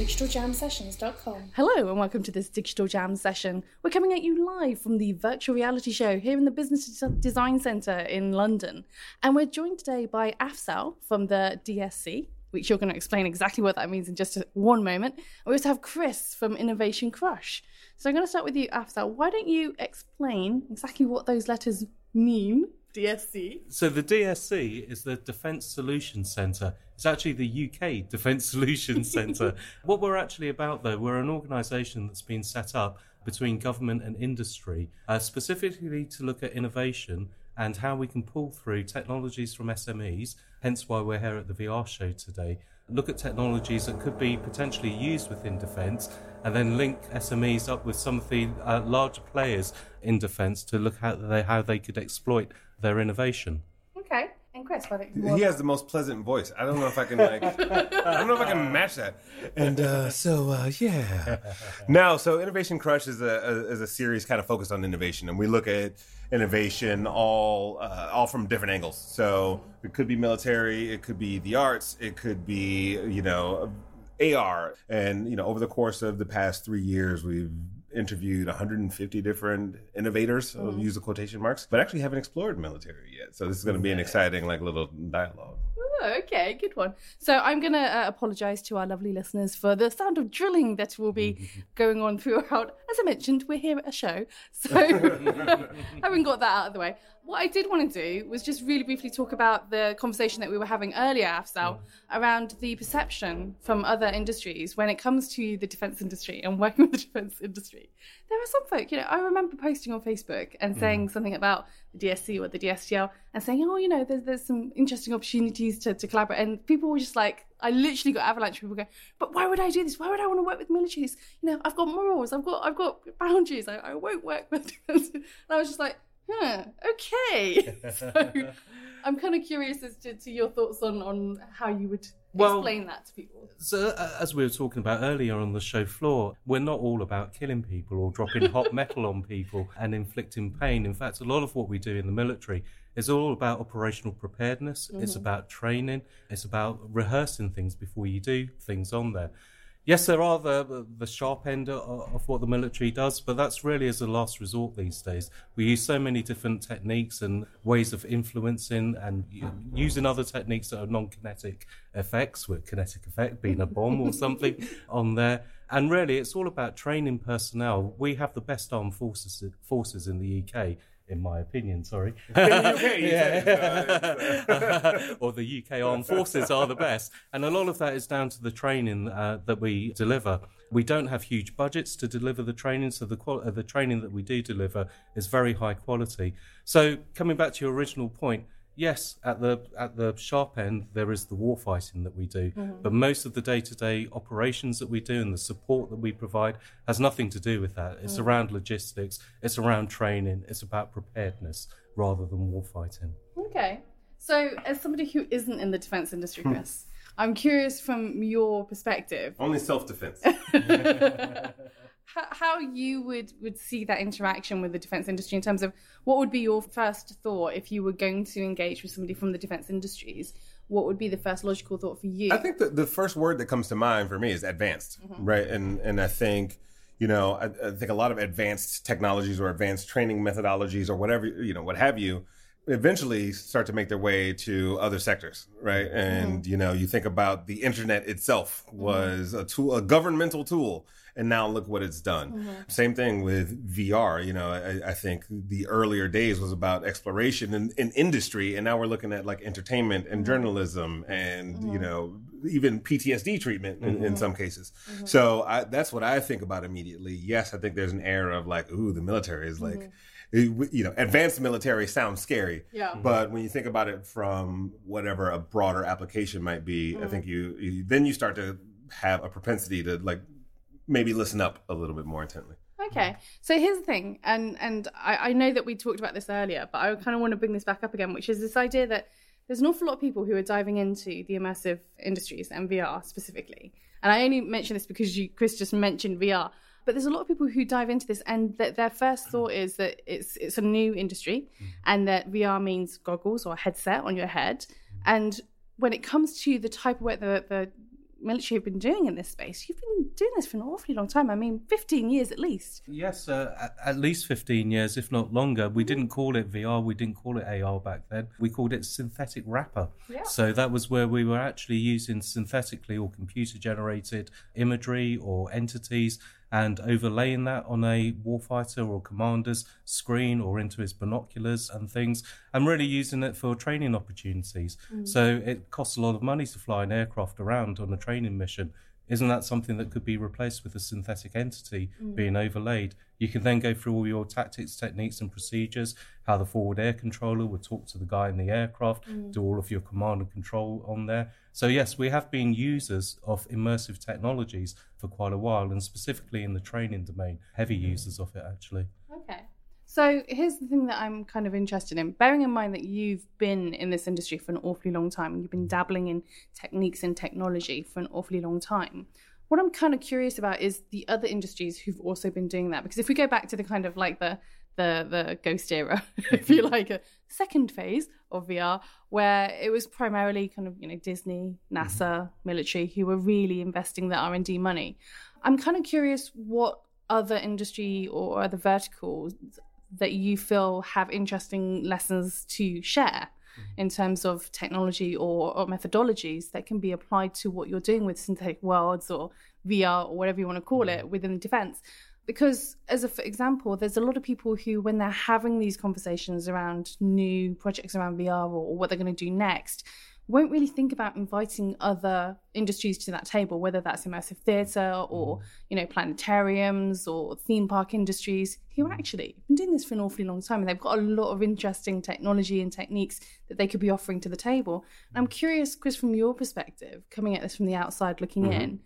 digitaljamsessions.com. Hello and welcome to this Digital Jam session. We're coming at you live from the virtual reality show here in the Business Design Centre in London. And we're joined today by Afzal from the DSC, which you're going to explain exactly what that means in just one moment. We also have Chris from Innovation Crush. So I'm going to start with you, Afzal. Why don't you explain exactly what those letters mean? DSC. So the DSC is the Defence Solutions Centre. It's actually the UK Defence Solutions Centre. what we're actually about, though, we're an organisation that's been set up between government and industry, uh, specifically to look at innovation and how we can pull through technologies from SMEs. Hence, why we're here at the VR show today. Look at technologies that could be potentially used within defence, and then link SMEs up with some of the uh, larger players in defence to look at they, how they could exploit their innovation. Okay. And Chris, why don't you He has the most pleasant voice. I don't know if I can like. I don't know if I can match that. And uh, so uh, yeah. Now, so Innovation Crush is a, a is a series kind of focused on innovation, and we look at innovation all uh, all from different angles. So it could be military, it could be the arts, it could be you know AR, and you know over the course of the past three years, we've interviewed 150 different innovators. I'll use the quotation marks, but actually haven't explored military yet. So this is going to be an exciting like little dialogue. Oh, okay, good one. So I'm going to uh, apologise to our lovely listeners for the sound of drilling that will be going on throughout. As I mentioned, we're here at a show, so having got that out of the way, what I did want to do was just really briefly talk about the conversation that we were having earlier, Afzal, mm. around the perception from other industries when it comes to the defence industry and working with the defence industry. There are some folk, you know, I remember posting on Facebook and mm. saying something about the DSC or the DSTL and saying, oh, you know, there's, there's some interesting opportunities to, to collaborate. And people were just like, I literally got avalanche of people going, but why would I do this? Why would I want to work with militaries? You know, I've got morals, I've got, I've got boundaries. I, I won't work with defence. And I was just like, huh, okay. so I'm kind of curious as to, to your thoughts on, on how you would Well- explain that to people. So, uh, as we were talking about earlier on the show floor, we're not all about killing people or dropping hot metal on people and inflicting pain. In fact, a lot of what we do in the military is all about operational preparedness. It's about training. It's about rehearsing things before you do things on there. Yes, there are the the sharp end of, of what the military does, but that's really as a last resort these days. We use so many different techniques and ways of influencing and using other techniques that are non-kinetic effects, with kinetic effect being a bomb or something on there. And really, it's all about training personnel. We have the best armed forces forces in the UK. In my opinion, sorry. Yeah. or the UK armed forces are the best. And a lot of that is down to the training uh, that we deliver. We don't have huge budgets to deliver the training, so the, qual- uh, the training that we do deliver is very high quality. So, coming back to your original point, yes, at the at the sharp end there is the war fighting that we do, mm-hmm. but most of the day to day operations that we do and the support that we provide has nothing to do with that. It's mm. around logistics, it's around training, it's about preparedness rather than war fighting. Okay. So, as somebody who isn't in the defence industry, hmm. Chris, I'm curious from your perspective Only self defense. how, how you would, would see that interaction with the defence industry in terms of what would be your first thought if you were going to engage with somebody from the defence industries? What would be the first logical thought for you? I think the, the first word that comes to mind for me is advanced, mm-hmm. right? And and I think you know I, I think a lot of advanced technologies or advanced training methodologies or whatever you know what have you eventually start to make their way to other sectors right mm-hmm. and you know you think about the internet itself mm-hmm. was a tool a governmental tool and now look what it's done. Mm-hmm. Same thing with vr you know I, I think the earlier days was about exploration in, in industry and now we're looking at like entertainment and mm-hmm. journalism and you mm-hmm. know even ptsd treatment in, in some cases. So I, that's what i think about immediately. Yes i think there's an air of like ooh the military is like you know advanced military sounds scary. Yeah. but when you think about it from whatever a broader application might be i think you, you then you start to have a propensity to like maybe listen up a little bit more intently. Okay, so here's the thing, and and I, I know that we talked about this earlier, but I kind of want to bring this back up again, which is this idea that there's an awful lot of people who are diving into the immersive industries and VR specifically. And I only mention this because you, Chris, just mentioned VR, but there's a lot of people who dive into this, and that their first mm. thought is that it's it's a new industry, mm. and that VR means goggles or a headset on your head, and when it comes to the type of work that the military have been doing in this space. You've been doing this for an awfully long time. I mean, 15 years at least. Yes, uh, at, least 15 years, if not longer. We didn't call it VR, we didn't call it AR back then. We called it synthetic wrapper. Yeah. So that was where we were actually using synthetically or computer generated imagery or entities and overlaying that on a warfighter or commander's screen or into his binoculars and things, and really using it for training opportunities. Mm. So it costs a lot of money to fly an aircraft around on a training mission. Isn't that something that could be replaced with a synthetic entity mm. being overlaid? You can then go through all your tactics, techniques, and procedures, how the forward air controller would talk to the guy in the aircraft, mm. do all of your command and control on there. So, yes, we have been users of immersive technologies for quite a while, and specifically in the training domain, heavy mm. users of it actually. Okay. So here's the thing that I'm kind of interested in. Bearing in mind that you've been in this industry for an awfully long time and you've been dabbling in techniques and technology for an awfully long time, what I'm kind of curious about is the other industries who've also been doing that. Because if we go back to the kind of like the the the ghost era, if you like, a second phase of VR, where it was primarily kind of you know Disney, NASA, mm-hmm. military who were really investing the R and D money. I'm kind of curious what other industry or other verticals that you feel have interesting lessons to share mm-hmm. in terms of technology or, or methodologies that can be applied to what you're doing with synthetic worlds or VR or whatever you want to call mm-hmm. it within defense. Because, as a for example, there's a lot of people who, when they're having these conversations around new projects around VR or, or what they're going to do next, won't really think about inviting other industries to that table, whether that's immersive theatre or mm. you know planetariums or theme park industries. Who mm. actually have been doing this for an awfully long time and they've got a lot of interesting technology and techniques that they could be offering to the table. And I'm mm. curious, Chris, from your perspective, coming at this from the outside looking mm-hmm. in,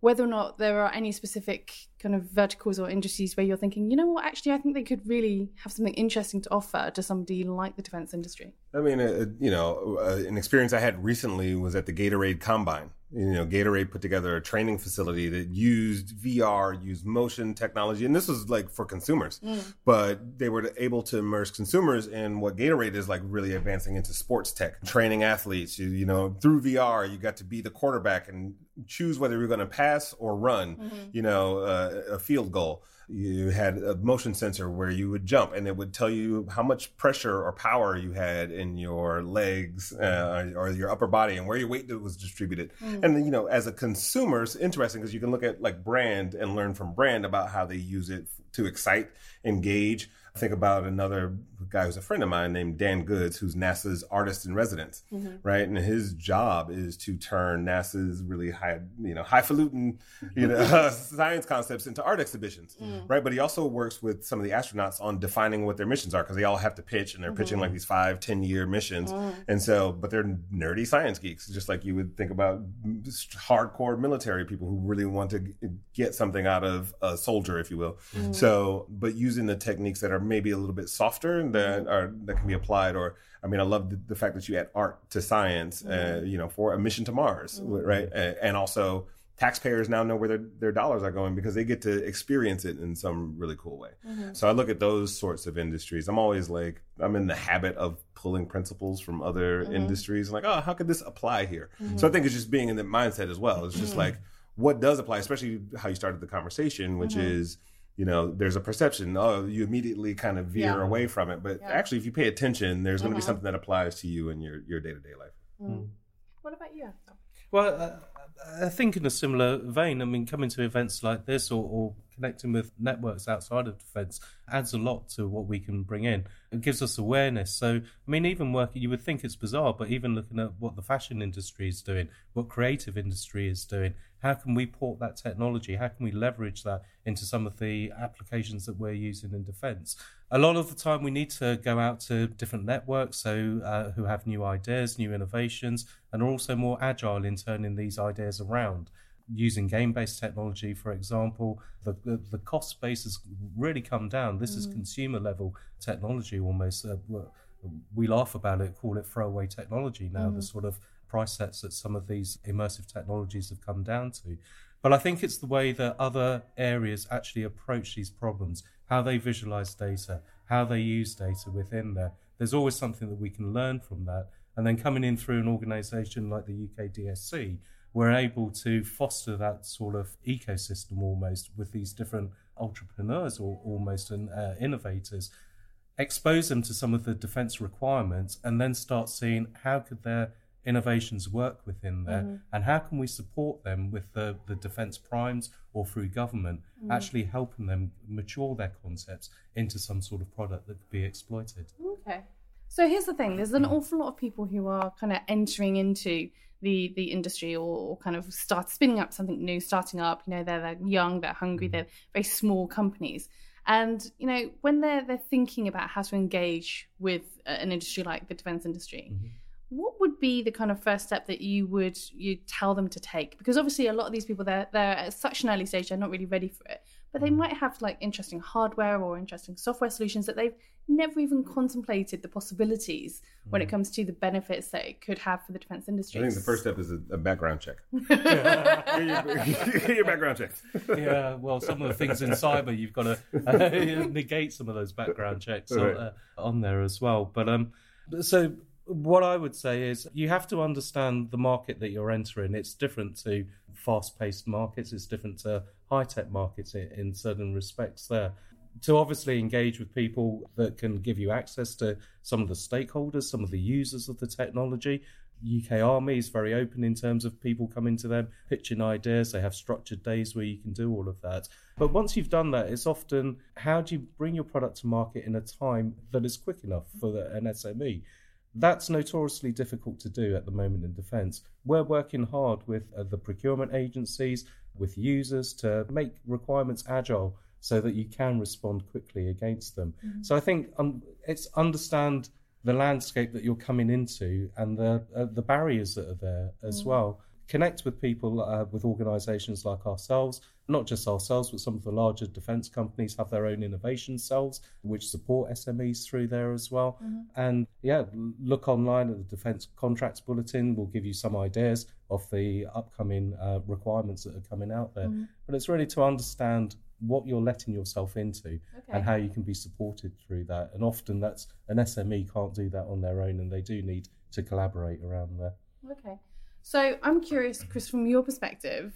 whether or not there are any specific kind of verticals or industries where you're thinking, you know what, actually, I think they could really have something interesting to offer to somebody like the defense industry. I mean, uh, you know, uh, an experience I had recently was at the Gatorade Combine. You know, Gatorade put together a training facility that used VR, used motion technology, and this was like for consumers. But they were able to immerse consumers in what Gatorade is like really advancing into sports tech, training athletes. You, you know, through VR, you got to be the quarterback and choose whether you're going to pass or run. You know, uh, a field goal you had a motion sensor where you would jump and it would tell you how much pressure or power you had in your legs uh, or your upper body and where your weight was distributed. And you know, as a consumer, it's interesting because you can look at like brand and learn from brand about how they use it to excite, engage. Think about another guy who's a friend of mine named Dan Goods, who's NASA's artist in residence, mm-hmm. right? And his job is to turn NASA's really high, you know, highfalutin, you know, uh, science concepts into art exhibitions, mm. right? But he also works with some of the astronauts on defining what their missions are because they all have to pitch and they're pitching mm-hmm. like these five, 10 year missions. Mm. And so, but they're nerdy science geeks, just like you would think about hardcore military people who really want to get something out of a soldier, if you will. Mm. So, but using the techniques that are maybe a little bit softer that are mm-hmm. that can be applied. Or, I mean, I love the, the fact that you add art to science. Uh, mm-hmm. you know, for a mission to Mars, mm-hmm. right? Uh, and also. Taxpayers now know where their, their dollars are going because they get to experience it in some really cool way. So I look at those sorts of industries. I'm always like, I'm in the habit of pulling principles from other industries. like, oh, how could this apply here? So I think it's just being in the mindset as well. It's just like, what does apply, especially how you started the conversation, which is, you know, there's a perception. Oh, you immediately kind of veer Yeah. away from it, but Yeah. actually, if you pay attention, there's going to be Mhm. something that applies to you in your your day to day life. What about you? Well, uh, I think in a similar vein, I mean, coming to events like this or, or connecting with networks outside of defence adds a lot to what we can bring in. It gives us awareness. So, I mean, even working, you would think it's bizarre, but even looking at what the fashion industry is doing, what creative industry is doing, how can we port that technology? How can we leverage that into some of the applications that we're using in defence? A lot of the time, we need to go out to different networks, so uh, who have new ideas, new innovations, and are also more agile in turning these ideas around. Using game-based technology, for example, the the, the cost base has really come down. This is consumer-level technology almost. Uh, we laugh about it, call it throwaway technology now. The sort of price sets that some of these immersive technologies have come down to. But I think it's the way that other areas actually approach these problems, how they visualize data, how they use data within there. There's always something that we can learn from that. And then coming in through an organization like the UK DSC, we're able to foster that sort of ecosystem almost with these different entrepreneurs or almost and uh, innovators expose them to some of the defense requirements and then start seeing how could their innovations work within there mm-hmm. and how can we support them with the, the defense primes or through government mm-hmm. actually helping them mature their concepts into some sort of product that could be exploited okay so here's the thing there's an awful lot of people who are kind of entering into the the industry or, or, kind of start spinning up something new starting up you know they're, they're young they're hungry mm-hmm. they're very small companies and you know when they're they're thinking about how to engage with an industry like the defense industry mm-hmm. Would be the kind of first step that you would you tell them to take because obviously a lot of these people they're they're at such an early stage they're not really ready for it but they mm-hmm. might have like interesting hardware or interesting software solutions that they've never even contemplated the possibilities mm. when it mm. comes to the benefits that it could have for the defense industry. I think the first step is a, a background check. your, your, background check. yeah, well, some of the things in cyber, you've got to uh, negate some of those background checks right. on, uh, on there as well. But um, so what I would say is you have to understand the market that you're entering. It's different to fast paced markets, it's different to high tech markets in, in certain respects there to obviously engage with people that can give you access to some of the stakeholders, some of the users of the technology. UK Army is very open in terms of people coming to them, pitching ideas. They have structured days where you can do all of that. But once you've done that, it's often how do you bring your product to market in a time that is quick enough for the, an SME? That's notoriously difficult to do at the moment in defence. We're working hard with uh, the procurement agencies, with users to make requirements agile so that you can respond quickly against them. Mm-hmm. So I think um, it's understand the landscape that you're coming into and the uh, the barriers that are there as mm-hmm. well. Connect with people, uh, with organisations like ourselves, not just ourselves, but some of the larger defence companies have their own innovation cells which support SMEs through there as well. Mm-hmm. And yeah, look online at the Defence Contracts Bulletin. We'll give you some ideas of the upcoming uh, requirements that are coming out there. Mm-hmm. But it's really to understand what you're letting yourself into okay. and how you can be supported through that. And often that's an SME can't do that on their own and they do need to collaborate around there. Okay. So I'm curious, Chris, from your perspective,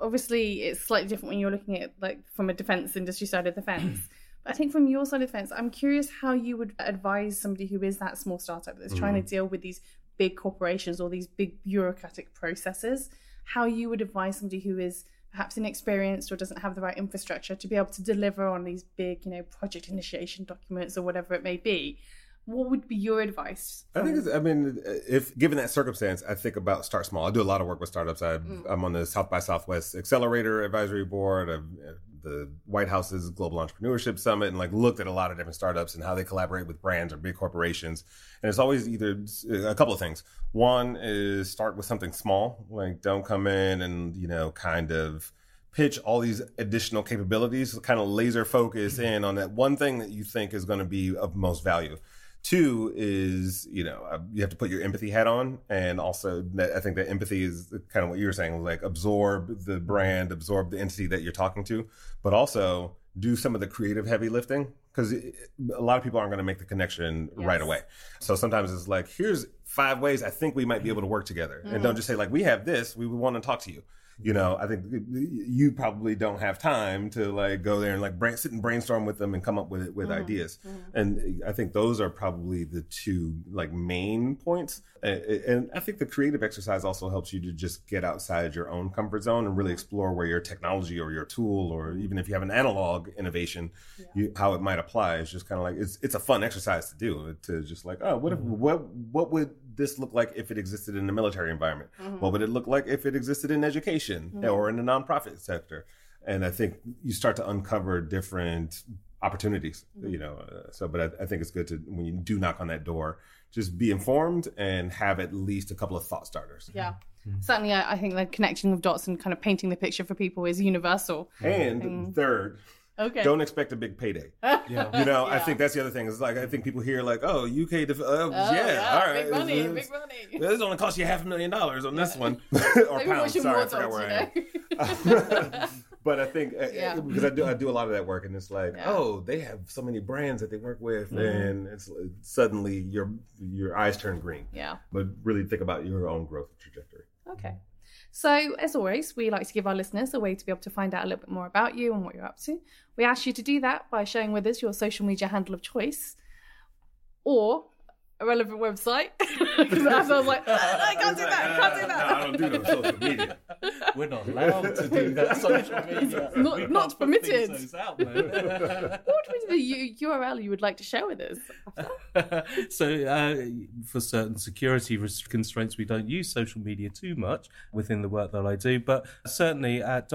obviously it's slightly different when you're looking at like from a defense industry side of the fence. but I think from your side of the fence, I'm curious how you would advise somebody who is that small startup that's mm. trying to mm. deal with these big corporations or these big bureaucratic processes, how you would advise somebody who is perhaps inexperienced or doesn't have the right infrastructure to be able to deliver on these big, you know, project initiation documents or whatever it may be. What would be your advice? I think, it's, I mean, if given that circumstance, I think about start small. I do a lot of work with startups. I, am mm. on the South by Southwest Accelerator Advisory Board. I've uh, the White House's Global Entrepreneurship Summit and like looked at a lot of different startups and how they collaborate with brands or big corporations. And it's always either uh, a couple of things. One is start with something small, like don't come in and, you know, kind of pitch all these additional capabilities, kind of laser focus mm-hmm. in on that one thing that you think is going to be of most value. Two is, you know, uh, you have to put your empathy hat on. And also, I think that empathy is kind of what you were saying, like absorb the brand, absorb the entity that you're talking to, but also do some of the creative heavy lifting because a lot of people aren't going to make the connection yes. right away. So sometimes it's like, here's five ways I think we might be able to work together. Mm-hmm. And don't just say, like, we have this, we want to talk to you you know i think you probably don't have time to like go there and like brain, sit and brainstorm with them and come up with it with mm-hmm. ideas mm-hmm. and i think those are probably the two like main points and i think the creative exercise also helps you to just get outside your own comfort zone and really mm-hmm. explore where your technology or your tool or even if you have an analog innovation yeah. you, how it might apply is just kind of like it's it's a fun exercise to do to just like oh what if, mm-hmm. what what would this look like if it existed in the military environment? Mm-hmm. What would it look like if it existed in education mm-hmm. or in the nonprofit sector? And I think you start to uncover different opportunities, mm-hmm. you know. Uh, so, but I, I, think it's good to when you do knock on that door, just be informed and have at least a couple of thought starters. Yeah. Mm-hmm. Certainly, I, I think the connecting of dots and kind of painting the picture for people is universal. And third, Okay. Don't expect a big payday. yeah. You know, yeah. I think that's the other thing. Is like I think people hear like, oh, UK, def- uh, oh, yeah, yeah, all right, big money, it's, big money. This only cost you half a million dollars on this one, or pounds. Sorry, I forgot where I am. but I think uh, yeah. because I do I do a lot of that work, and it's like, yeah. oh, they have so many brands that they work with, mm-hmm. and it's suddenly your your eyes turn green. Yeah. But really think about your own growth trajectory. Okay. So, as always, we like to give our listeners a way to be able to find out a little bit more about you and what you're up to. We ask you to do that by sharing with us your social media handle of choice or a relevant website. Because I was like, I can't do that, I can't do that. No, I don't do no social media. We're not allowed to do that social media. Not- not permitted. out. What would be the URL you would like to share with us? so, uh, for certain security res- constraints, we don't use social media too much within the work that I do, but certainly at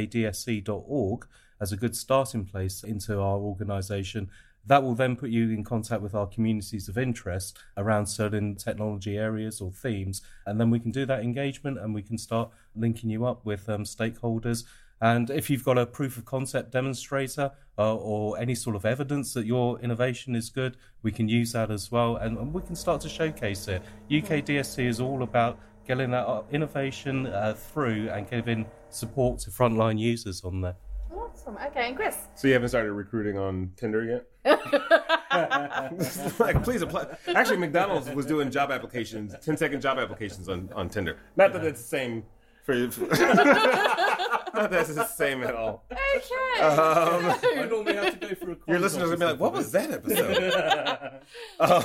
www.ukdsc.org as a good starting place into our organisation. That will then put you in contact with our communities of interest around certain technology areas or themes, and then we can do that engagement and we can start linking you up with um, stakeholders and if you've got a proof of concept demonstrator uh, or any sort of evidence that your innovation is good, we can use that as well and, and we can start to showcase it. UK DSC is all about getting that uh, innovation uh, through and giving support to frontline users on there. Awesome. Okay, and Chris. So you haven't started recruiting on Tinder yet? like, please apply. Actually, McDonald's was doing job applications, 10 second job applications on, on Tinder. Not that it's the same for you. Not that it's the same at all. Okay. Um, I normally have to go through a your listeners will be like, what was that episode? Uh,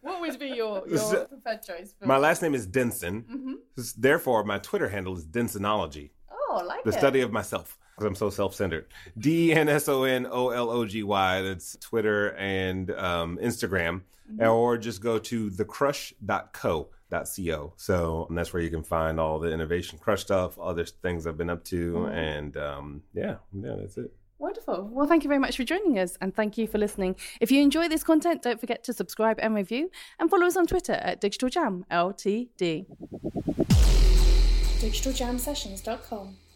what would be your, your preferred choice? For... my last name is Denson. Therefore, my Twitter handle is Densonology, oh, I like that. the it. study of myself. Because I'm so self centered. D E N S O N O L O G Y. That's Twitter and um, Instagram. Or just go to thecrush.co. .co. So and that's where you can find all the innovation crush stuff, other things I've been up to, and um, yeah, yeah, that's it. Wonderful. Well, thank you very much for joining us and thank you for listening. If you enjoy this content, don't forget to subscribe and review and follow us on Twitter at Digital Jam LTD. digitaljamsessions.com.